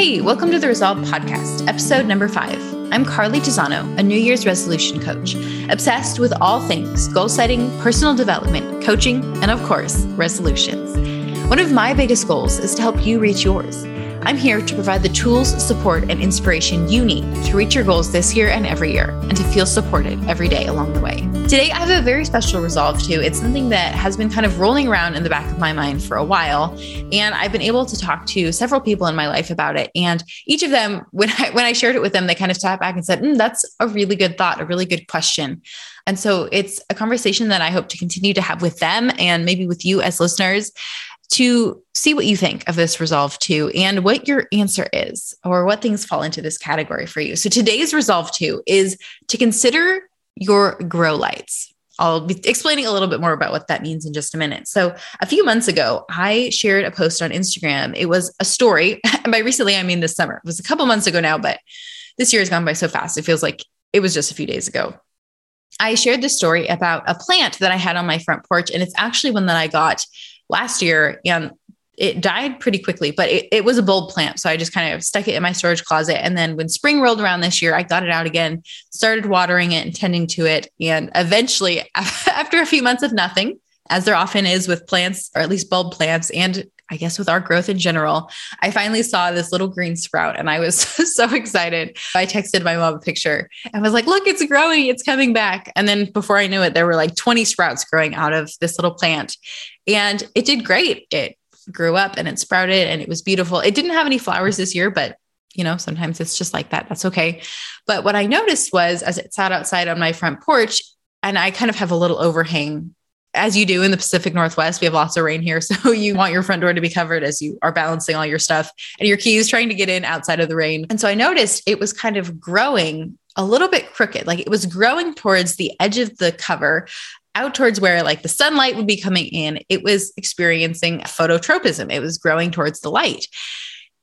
Hey, welcome to the Resolve Podcast, episode number five. I'm Carly Tizano, a New Year's resolution coach, obsessed with all things goal setting, personal development, coaching, and of course, resolutions. One of my biggest goals is to help you reach yours. I'm here to provide the tools, support, and inspiration you need to reach your goals this year and every year, and to feel supported every day along the way. Today, I have a very special resolve too. It's something that has been kind of rolling around in the back of my mind for a while, and I've been able to talk to several people in my life about it. And each of them, when I when I shared it with them, they kind of sat back and said, mm, "That's a really good thought, a really good question." And so it's a conversation that I hope to continue to have with them and maybe with you as listeners to see what you think of this resolve two and what your answer is or what things fall into this category for you. So today's resolve two is to consider your grow lights. I'll be explaining a little bit more about what that means in just a minute. So, a few months ago, I shared a post on Instagram. It was a story. And by recently, I mean this summer. It was a couple months ago now, but this year has gone by so fast. It feels like it was just a few days ago. I shared this story about a plant that I had on my front porch, and it's actually one that I got last year and it died pretty quickly, but it, it was a bulb plant. So I just kind of stuck it in my storage closet. And then when spring rolled around this year, I got it out again, started watering it and tending to it. And eventually, after a few months of nothing, as there often is with plants, or at least bulb plants, and I guess with our growth in general, I finally saw this little green sprout and I was so excited. I texted my mom a picture and was like, look, it's growing, it's coming back. And then before I knew it, there were like 20 sprouts growing out of this little plant. And it did great. It grew up and it sprouted and it was beautiful. It didn't have any flowers this year, but you know, sometimes it's just like that. That's okay. But what I noticed was as it sat outside on my front porch, and I kind of have a little overhang as you do in the Pacific Northwest, we have lots of rain here. So you want your front door to be covered as you are balancing all your stuff and your keys trying to get in outside of the rain. And so I noticed it was kind of growing a little bit crooked, like it was growing towards the edge of the cover out towards where like the sunlight would be coming in, it was experiencing phototropism. It was growing towards the light.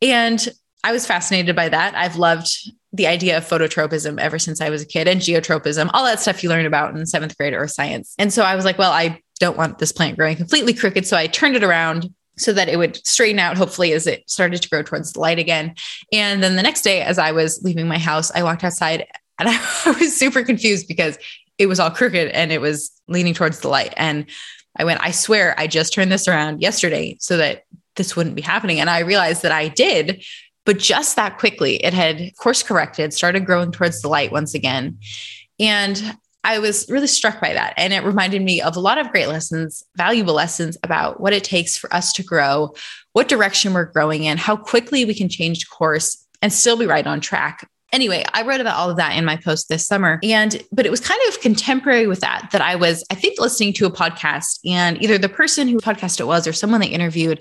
And I was fascinated by that. I've loved the idea of phototropism ever since I was a kid and geotropism, all that stuff you learn about in seventh grade earth science. And so I was like, well, I don't want this plant growing completely crooked. So I turned it around so that it would straighten out, hopefully, as it started to grow towards the light again. And then the next day, as I was leaving my house, I walked outside and I was super confused because it was all crooked and it was leaning towards the light. And I went, I swear I just turned this around yesterday so that this wouldn't be happening. And I realized that I did, but just that quickly, it had course corrected, started growing towards the light once again. And I was really struck by that. And it reminded me of a lot of great lessons, valuable lessons about what it takes for us to grow, what direction we're growing in, how quickly we can change course and still be right on track Anyway, I wrote about all of that in my post this summer. And, but it was kind of contemporary with that, that I was, I think, listening to a podcast and either the person who podcast it was or someone they interviewed,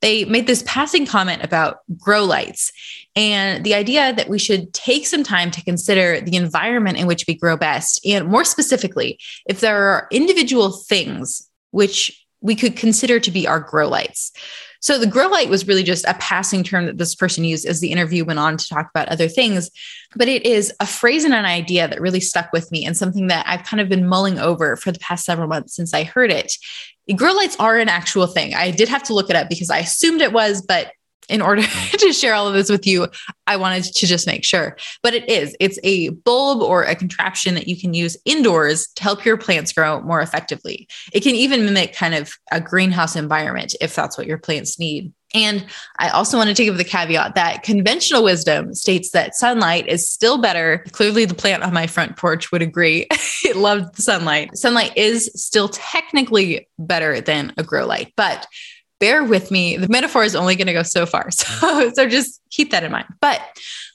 they made this passing comment about grow lights and the idea that we should take some time to consider the environment in which we grow best. And more specifically, if there are individual things which we could consider to be our grow lights. So the grow light was really just a passing term that this person used as the interview went on to talk about other things. But it is a phrase and an idea that really stuck with me and something that I've kind of been mulling over for the past several months since I heard it. Grow lights are an actual thing. I did have to look it up because I assumed it was, but in order to share all of this with you, I wanted to just make sure. But it is, it's a bulb or a contraption that you can use indoors to help your plants grow more effectively. It can even mimic kind of a greenhouse environment if that's what your plants need. And I also wanted to give the caveat that conventional wisdom states that sunlight is still better. Clearly, the plant on my front porch would agree. it loved the sunlight. Sunlight is still technically better than a grow light, but bear with me. The metaphor is only going to go so far. So, so just keep that in mind. But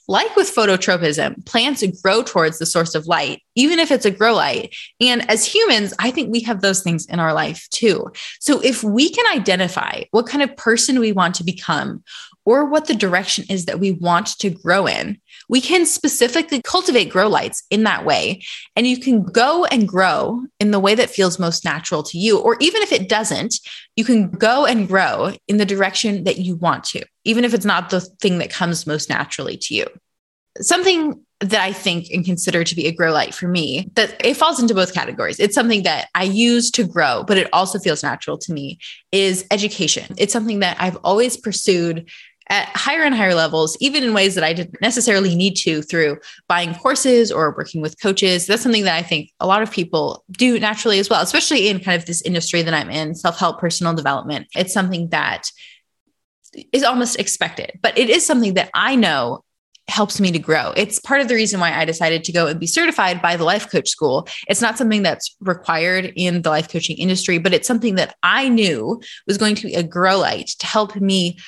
like with phototropism, plants grow towards the source of light, even if it's a grow light. And as humans, I think we have those things in our life too. So if we can identify what kind of person we want to become, or what the direction is that we want to grow in, we can specifically cultivate grow lights in that way. And you can go and grow in the way that feels most natural to you. Or even if it doesn't, you can go and grow in the direction that you want to, even if it's not the thing that comes most naturally to you. Something that I think and consider to be a grow light for me, that it falls into both categories. It's something that I use to grow, but it also feels natural to me is education. It's something that I've always pursued at higher and higher levels, even in ways that I didn't necessarily need to through buying courses or working with coaches. That's something that I think a lot of people do naturally as well, especially in kind of this industry that I'm in, self help, personal development. It's something that is almost expected, but it is something that I know helps me to grow. It's part of the reason why I decided to go and be certified by the life coach school. It's not something that's required in the life coaching industry, but it's something that I knew was going to be a grow light to help me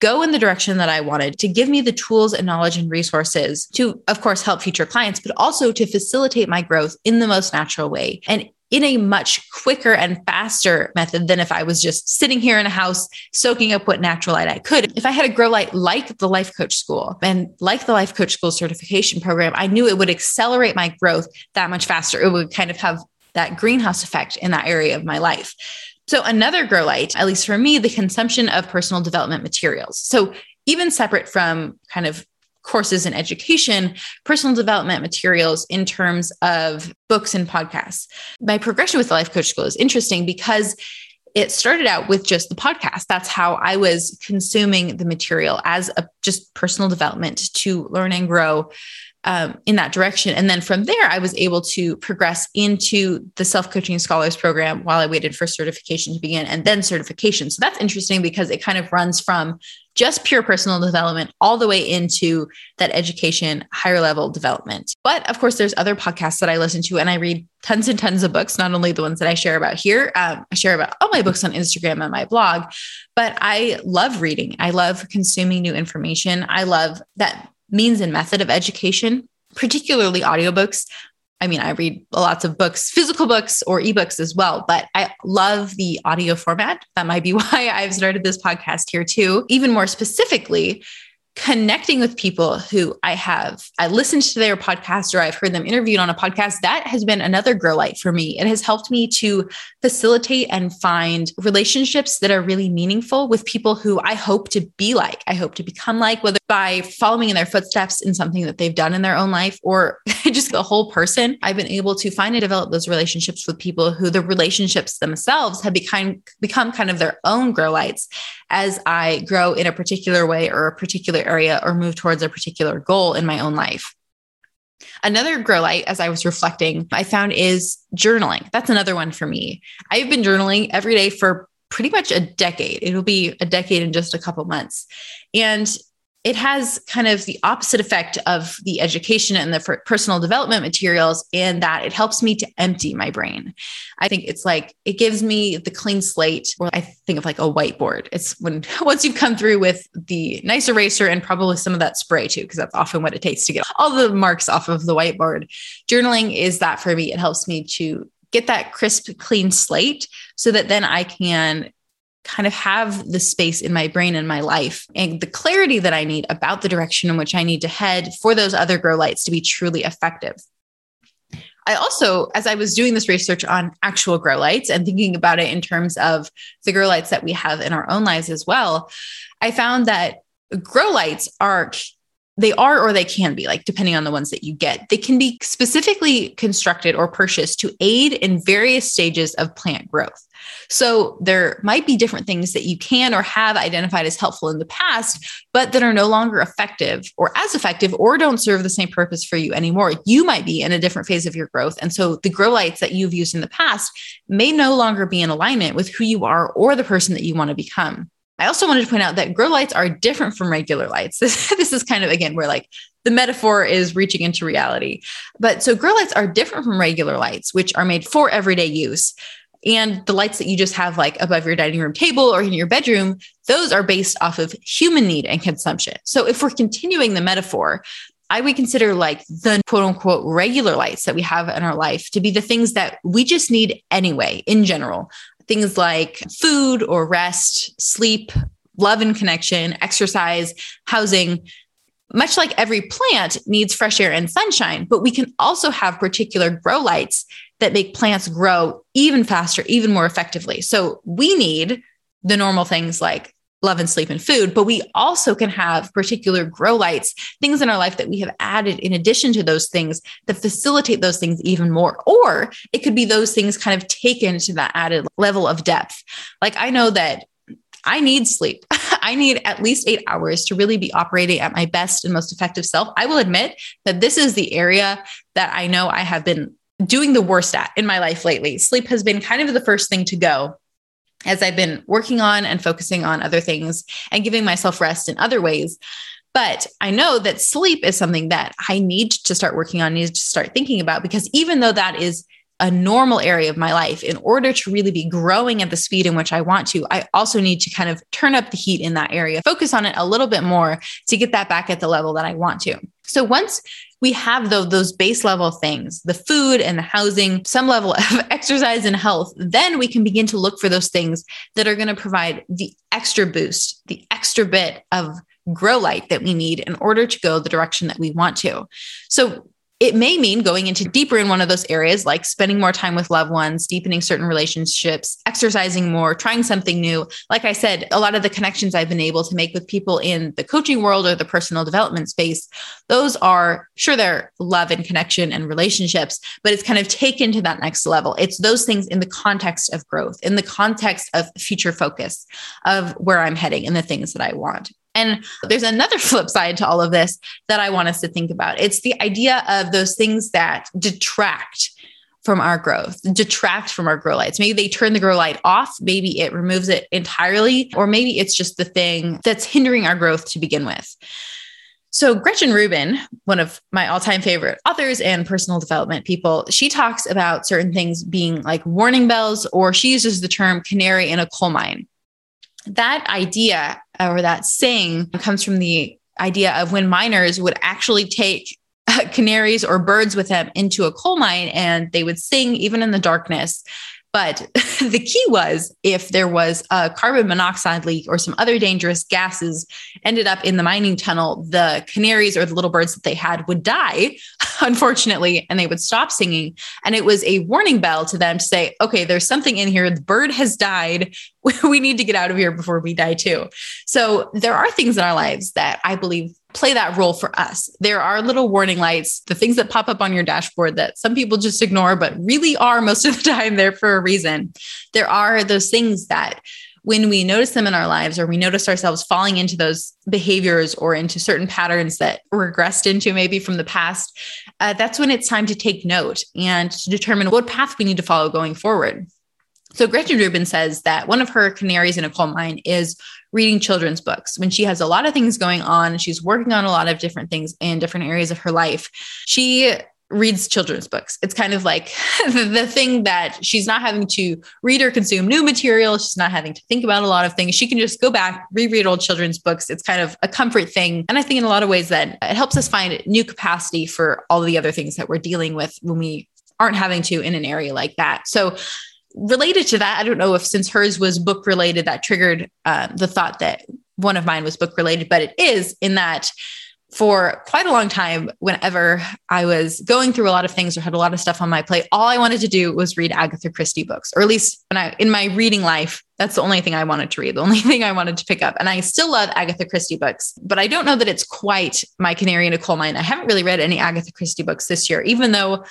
go in the direction that I wanted, to give me the tools and knowledge and resources to, of course, help future clients, but also to facilitate my growth in the most natural way. And in a much quicker and faster method than if I was just sitting here in a house soaking up what natural light I could. If I had a grow light like the Life Coach School and like the Life Coach School certification program, I knew it would accelerate my growth that much faster. It would kind of have that greenhouse effect in that area of my life. So, another grow light, at least for me, the consumption of personal development materials. So, even separate from kind of courses and education, personal development materials in terms of books and podcasts. My progression with the Life Coach School is interesting because it started out with just the podcast. That's how I was consuming the material as a just personal development to learn and grow um, in that direction. And then from there, I was able to progress into the self coaching scholars program while I waited for certification to begin and then certification. So that's interesting because it kind of runs from just pure personal development all the way into that education, higher level development. But of course, there's other podcasts that I listen to and I read tons and tons of books, not only the ones that I share about here, um, I share about all my books on Instagram and my blog, but I love reading. I love consuming new information. I love that means and method of education, particularly audiobooks. I mean, I read lots of books, physical books or ebooks as well, but I love the audio format. That might be why I've started this podcast here too. Even more specifically, connecting with people who I have, I listened to their podcast or I've heard them interviewed on a podcast, that has been another grow light for me. It has helped me to facilitate and find relationships that are really meaningful with people who I hope to be like, I hope to become like, whether by following in their footsteps in something that they've done in their own life or just the whole person. I've been able to find and develop those relationships with people who the relationships themselves have become become kind of their own grow lights as I grow in a particular way or a particular area or move towards a particular goal in my own life. Another grow light, as I was reflecting, I found is journaling. That's another one for me. I've been journaling every day for pretty much a decade. It'll be a decade in just a couple months. And it has kind of the opposite effect of the education and the personal development materials in that it helps me to empty my brain. I think it's like it gives me the clean slate, or I think of like a whiteboard. It's when once you've come through with the nice eraser and probably some of that spray too, because that's often what it takes to get all the marks off of the whiteboard. Journaling is that for me. It helps me to get that crisp, clean slate so that then I can kind of have the space in my brain and my life and the clarity that I need about the direction in which I need to head for those other grow lights to be truly effective. I also, as I was doing this research on actual grow lights and thinking about it in terms of the grow lights that we have in our own lives as well, I found that grow lights are they are or they can be like depending on the ones that you get. They can be specifically constructed or purchased to aid in various stages of plant growth. So there might be different things that you can or have identified as helpful in the past but that are no longer effective or as effective or don't serve the same purpose for you anymore. You might be in a different phase of your growth and so the grow lights that you've used in the past may no longer be in alignment with who you are or the person that you want to become I also wanted to point out that grow lights are different from regular lights. This, this is kind of, again, where like the metaphor is reaching into reality. But so grow lights are different from regular lights, which are made for everyday use. And the lights that you just have like above your dining room table or in your bedroom, those are based off of human need and consumption. So if we're continuing the metaphor, I would consider like the quote unquote regular lights that we have in our life to be the things that we just need anyway, in general things like food or rest, sleep, love and connection, exercise, housing. Much like every plant needs fresh air and sunshine, but we can also have particular grow lights that make plants grow even faster, even more effectively. So we need the normal things like love and sleep and food, but we also can have particular grow lights, things in our life that we have added in addition to those things that facilitate those things even more. Or it could be those things kind of taken to that added level of depth. Like I know that I need sleep. I need at least eight hours to really be operating at my best and most effective self. I will admit that this is the area that I know I have been doing the worst at in my life lately. Sleep has been kind of the first thing to go as I've been working on and focusing on other things and giving myself rest in other ways. But I know that sleep is something that I need to start working on, need to start thinking about because even though that is a normal area of my life, in order to really be growing at the speed in which I want to, I also need to kind of turn up the heat in that area, focus on it a little bit more to get that back at the level that I want to. So once we have those, those base level things, the food and the housing, some level of exercise and health, then we can begin to look for those things that are going to provide the extra boost, the extra bit of grow light that we need in order to go the direction that we want to. So it may mean going into deeper in one of those areas, like spending more time with loved ones, deepening certain relationships, exercising more, trying something new. Like I said, a lot of the connections I've been able to make with people in the coaching world or the personal development space, those are sure they're love and connection and relationships, but it's kind of taken to that next level. It's those things in the context of growth, in the context of future focus of where I'm heading and the things that I want. And there's another flip side to all of this that I want us to think about. It's the idea of those things that detract from our growth, detract from our grow lights. Maybe they turn the grow light off, maybe it removes it entirely, or maybe it's just the thing that's hindering our growth to begin with. So, Gretchen Rubin, one of my all time favorite authors and personal development people, she talks about certain things being like warning bells, or she uses the term canary in a coal mine that idea or that saying comes from the idea of when miners would actually take uh, canaries or birds with them into a coal mine and they would sing even in the darkness but the key was if there was a carbon monoxide leak or some other dangerous gases ended up in the mining tunnel, the canaries or the little birds that they had would die, unfortunately, and they would stop singing. And it was a warning bell to them to say, okay, there's something in here. The bird has died. We need to get out of here before we die too. So there are things in our lives that I believe play that role for us. There are little warning lights, the things that pop up on your dashboard that some people just ignore, but really are most of the time there for a reason. There are those things that when we notice them in our lives or we notice ourselves falling into those behaviors or into certain patterns that regressed into maybe from the past, uh, that's when it's time to take note and to determine what path we need to follow going forward. So Gretchen Rubin says that one of her canaries in a coal mine is reading children's books. When she has a lot of things going on, she's working on a lot of different things in different areas of her life. She reads children's books. It's kind of like the thing that she's not having to read or consume new material. She's not having to think about a lot of things. She can just go back, reread old children's books. It's kind of a comfort thing. And I think in a lot of ways that it helps us find new capacity for all the other things that we're dealing with when we aren't having to in an area like that. So related to that, I don't know if since hers was book related, that triggered uh, the thought that one of mine was book related, but it is in that for quite a long time, whenever I was going through a lot of things or had a lot of stuff on my plate, all I wanted to do was read Agatha Christie books, or at least when I in my reading life, that's the only thing I wanted to read, the only thing I wanted to pick up. And I still love Agatha Christie books, but I don't know that it's quite my canary in a coal mine. I haven't really read any Agatha Christie books this year, even though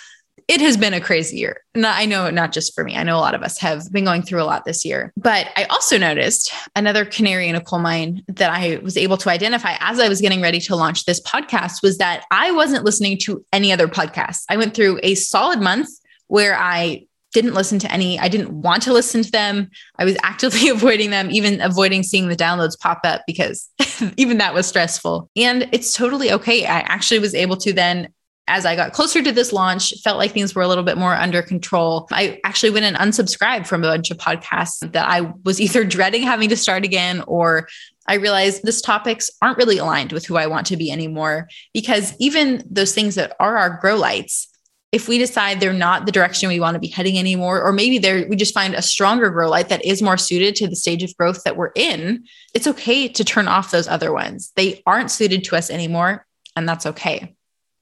it has been a crazy year. I know not just for me. I know a lot of us have been going through a lot this year. But I also noticed another canary in a coal mine that I was able to identify as I was getting ready to launch this podcast was that I wasn't listening to any other podcasts. I went through a solid month where I didn't listen to any. I didn't want to listen to them. I was actively avoiding them, even avoiding seeing the downloads pop up because even that was stressful. And it's totally okay. I actually was able to then as I got closer to this launch, felt like things were a little bit more under control. I actually went and unsubscribed from a bunch of podcasts that I was either dreading having to start again or I realized these topics aren't really aligned with who I want to be anymore. Because even those things that are our grow lights, if we decide they're not the direction we want to be heading anymore, or maybe there we just find a stronger grow light that is more suited to the stage of growth that we're in, it's okay to turn off those other ones. They aren't suited to us anymore, and that's okay.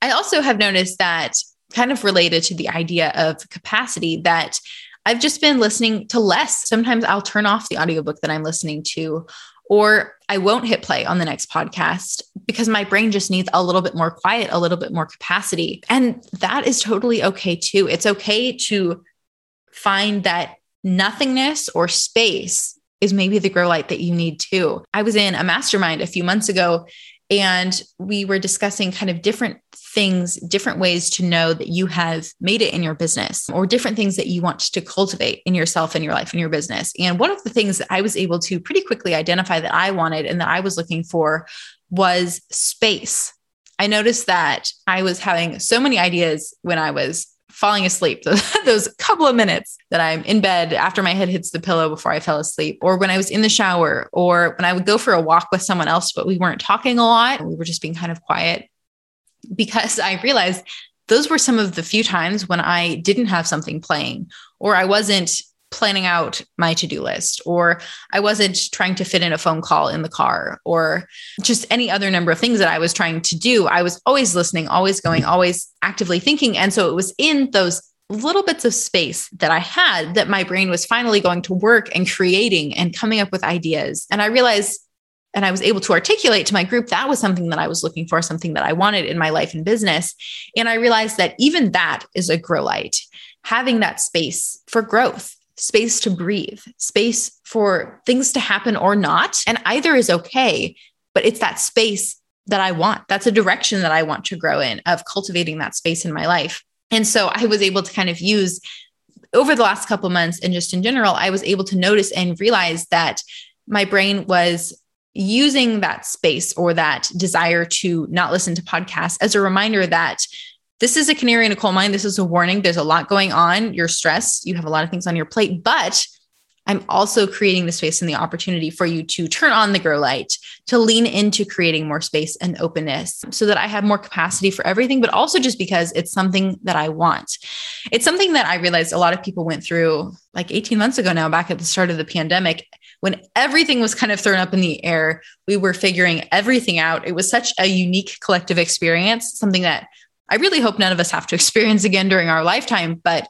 I also have noticed that kind of related to the idea of capacity that I've just been listening to less. Sometimes I'll turn off the audiobook that I'm listening to, or I won't hit play on the next podcast because my brain just needs a little bit more quiet, a little bit more capacity. And that is totally okay too. It's okay to find that nothingness or space is maybe the grow light that you need too. I was in a mastermind a few months ago and we were discussing kind of different things, different ways to know that you have made it in your business or different things that you want to cultivate in yourself and your life and your business. And one of the things that I was able to pretty quickly identify that I wanted and that I was looking for was space. I noticed that I was having so many ideas when I was falling asleep, those couple of minutes that I'm in bed after my head hits the pillow before I fell asleep, or when I was in the shower, or when I would go for a walk with someone else, but we weren't talking a lot. We were just being kind of quiet because I realized those were some of the few times when I didn't have something playing or I wasn't planning out my to do list, or I wasn't trying to fit in a phone call in the car, or just any other number of things that I was trying to do. I was always listening, always going, always actively thinking. And so it was in those little bits of space that I had that my brain was finally going to work and creating and coming up with ideas. And I realized and I was able to articulate to my group that was something that I was looking for, something that I wanted in my life and business. And I realized that even that is a grow light, having that space for growth, space to breathe, space for things to happen or not. And either is okay, but it's that space that I want. That's a direction that I want to grow in of cultivating that space in my life. And so I was able to kind of use over the last couple months and just in general, I was able to notice and realize that my brain was using that space or that desire to not listen to podcasts as a reminder that this is a canary in a coal mine. This is a warning. There's a lot going on. You're stressed. You have a lot of things on your plate, but I'm also creating the space and the opportunity for you to turn on the grow light, to lean into creating more space and openness so that I have more capacity for everything, but also just because it's something that I want. It's something that I realized a lot of people went through like 18 months ago now, back at the start of the pandemic when everything was kind of thrown up in the air, we were figuring everything out. It was such a unique collective experience, something that I really hope none of us have to experience again during our lifetime. But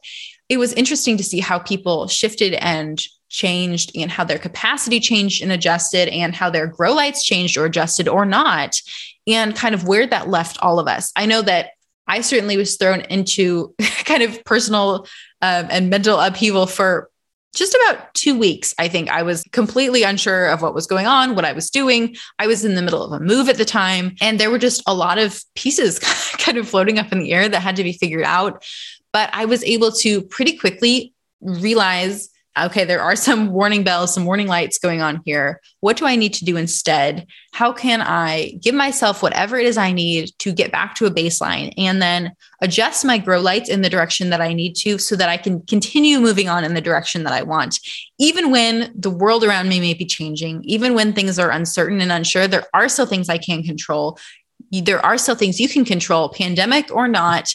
it was interesting to see how people shifted and changed and how their capacity changed and adjusted and how their grow lights changed or adjusted or not and kind of where that left all of us. I know that I certainly was thrown into kind of personal um, and mental upheaval for just about two weeks, I think I was completely unsure of what was going on, what I was doing. I was in the middle of a move at the time, and there were just a lot of pieces kind of floating up in the air that had to be figured out. But I was able to pretty quickly realize okay, there are some warning bells, some warning lights going on here. What do I need to do instead? How can I give myself whatever it is I need to get back to a baseline and then adjust my grow lights in the direction that I need to so that I can continue moving on in the direction that I want? Even when the world around me may be changing, even when things are uncertain and unsure, there are still things I can control. There are still things you can control, pandemic or not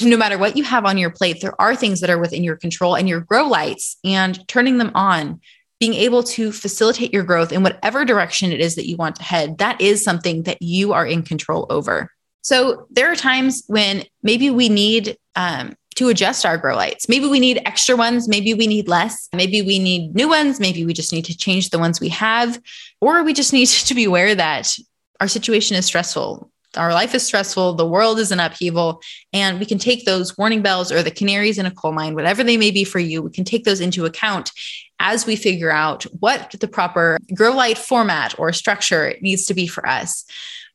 no matter what you have on your plate, there are things that are within your control and your grow lights and turning them on, being able to facilitate your growth in whatever direction it is that you want to head. That is something that you are in control over. So there are times when maybe we need um, to adjust our grow lights. Maybe we need extra ones. Maybe we need less. Maybe we need new ones. Maybe we just need to change the ones we have. Or we just need to be aware that our situation is stressful our life is stressful, the world is in upheaval, and we can take those warning bells or the canaries in a coal mine, whatever they may be for you, we can take those into account as we figure out what the proper grow light format or structure needs to be for us.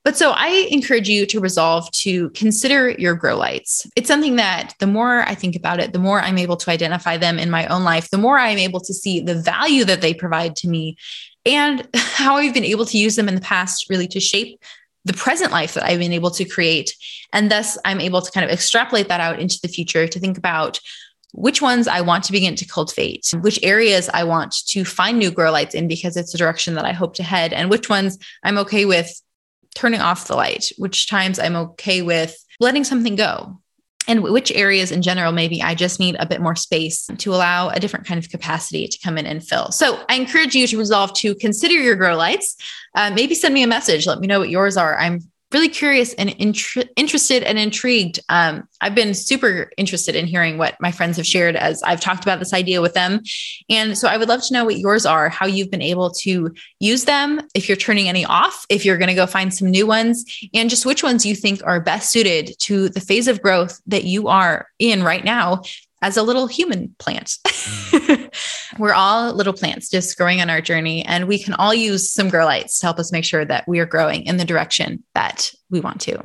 But so I encourage you to resolve to consider your grow lights. It's something that the more I think about it, the more I'm able to identify them in my own life, the more I'm able to see the value that they provide to me and how I've been able to use them in the past really to shape the present life that I've been able to create. And thus, I'm able to kind of extrapolate that out into the future to think about which ones I want to begin to cultivate, which areas I want to find new grow lights in because it's the direction that I hope to head, and which ones I'm okay with turning off the light, which times I'm okay with letting something go and which areas in general maybe I just need a bit more space to allow a different kind of capacity to come in and fill. So I encourage you to resolve to consider your grow lights. Uh, maybe send me a message. Let me know what yours are. I'm really curious and interested and intrigued. Um, I've been super interested in hearing what my friends have shared as I've talked about this idea with them. And so I would love to know what yours are, how you've been able to use them, if you're turning any off, if you're going to go find some new ones, and just which ones you think are best suited to the phase of growth that you are in right now as a little human plant. we're all little plants just growing on our journey, and we can all use some grow lights to help us make sure that we are growing in the direction that we want to.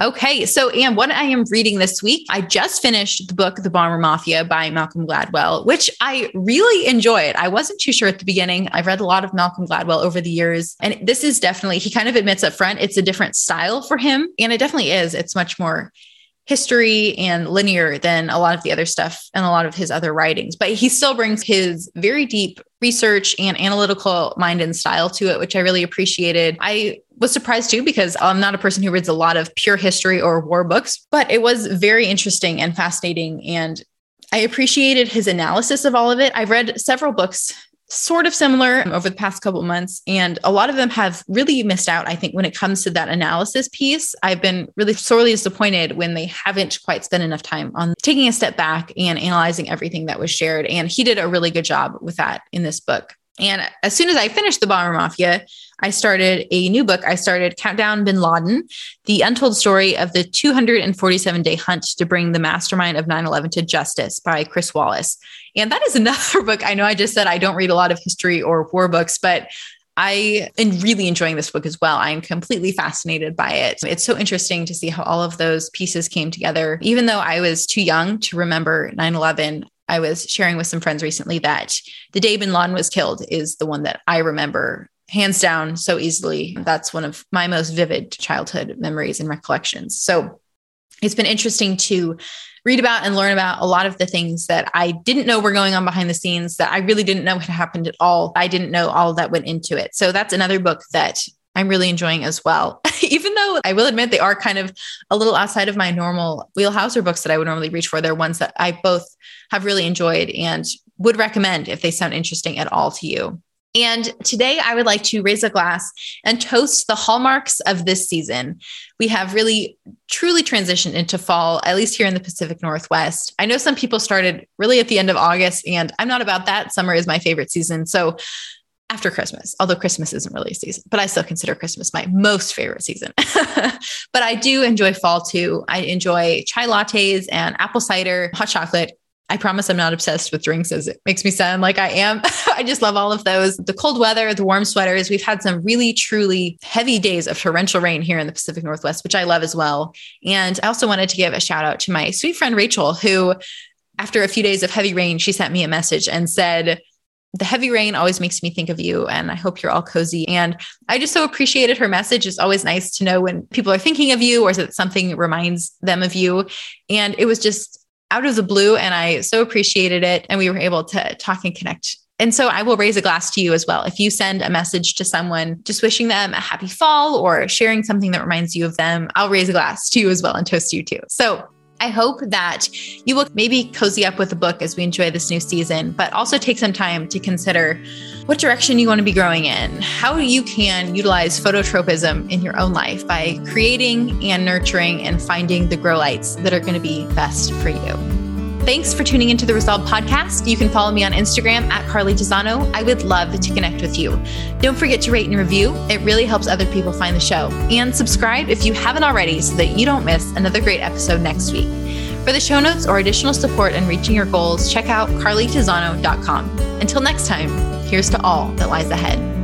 Okay, so and what I am reading this week, I just finished the book The Bomber Mafia by Malcolm Gladwell, which I really enjoyed. I wasn't too sure at the beginning. I've read a lot of Malcolm Gladwell over the years, and this is definitely he kind of admits up front it's a different style for him, and it definitely is. It's much more history and linear than a lot of the other stuff and a lot of his other writings. But he still brings his very deep research and analytical mind and style to it, which I really appreciated. I was surprised too because I'm not a person who reads a lot of pure history or war books, but it was very interesting and fascinating. And I appreciated his analysis of all of it. I've read several books sort of similar over the past couple months and a lot of them have really missed out i think when it comes to that analysis piece. I've been really sorely disappointed when they haven't quite spent enough time on taking a step back and analyzing everything that was shared and he did a really good job with that in this book and as soon as I finished The Bomber Mafia, I started a new book. I started Countdown Bin Laden, the untold story of the 247 day hunt to bring the mastermind of 9 11 to justice by Chris Wallace. And that is another book. I know I just said I don't read a lot of history or war books, but I am really enjoying this book as well. I am completely fascinated by it. It's so interesting to see how all of those pieces came together. Even though I was too young to remember 9 11, I was sharing with some friends recently that the day bin Laden was killed is the one that I remember hands down so easily. That's one of my most vivid childhood memories and recollections. So it's been interesting to read about and learn about a lot of the things that I didn't know were going on behind the scenes that I really didn't know had happened at all. I didn't know all that went into it. So that's another book that I'm really enjoying as well. Even though I will admit they are kind of a little outside of my normal wheelhouse or books that I would normally reach for. They're ones that I both have really enjoyed and would recommend if they sound interesting at all to you. And today I would like to raise a glass and toast the hallmarks of this season. We have really truly transitioned into fall, at least here in the Pacific Northwest. I know some people started really at the end of August, and I'm not about that. Summer is my favorite season. So after Christmas, although Christmas isn't really a season, but I still consider Christmas my most favorite season. but I do enjoy fall too. I enjoy chai lattes and apple cider, hot chocolate. I promise I'm not obsessed with drinks as it makes me sound like I am. I just love all of those. The cold weather, the warm sweaters. We've had some really, truly heavy days of torrential rain here in the Pacific Northwest, which I love as well. And I also wanted to give a shout out to my sweet friend Rachel, who, after a few days of heavy rain, she sent me a message and said, the heavy rain always makes me think of you and I hope you're all cozy. And I just so appreciated her message. It's always nice to know when people are thinking of you or that something reminds them of you. And it was just out of the blue and I so appreciated it. And we were able to talk and connect. And so I will raise a glass to you as well. If you send a message to someone just wishing them a happy fall or sharing something that reminds you of them, I'll raise a glass to you as well and toast you too. So I hope that you will maybe cozy up with a book as we enjoy this new season, but also take some time to consider what direction you want to be growing in, how you can utilize phototropism in your own life by creating and nurturing and finding the grow lights that are going to be best for you. Thanks for tuning into the Resolve podcast. You can follow me on Instagram at Carly Tizano. I would love to connect with you. Don't forget to rate and review. It really helps other people find the show. And subscribe if you haven't already so that you don't miss another great episode next week. For the show notes or additional support in reaching your goals, check out carlytizano.com. Until next time, here's to all that lies ahead.